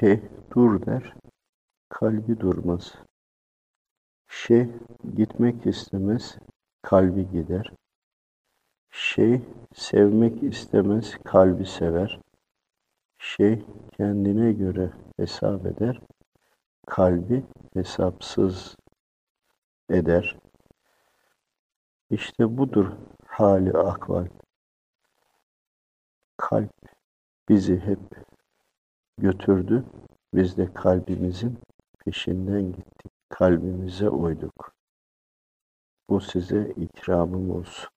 Şeyh dur der, kalbi durmaz. Şeyh gitmek istemez, kalbi gider. Şeyh sevmek istemez, kalbi sever. Şeyh kendine göre hesap eder, kalbi hesapsız eder. İşte budur hali akval. Kalp bizi hep götürdü. Biz de kalbimizin peşinden gittik. Kalbimize uyduk. Bu size ikramım olsun.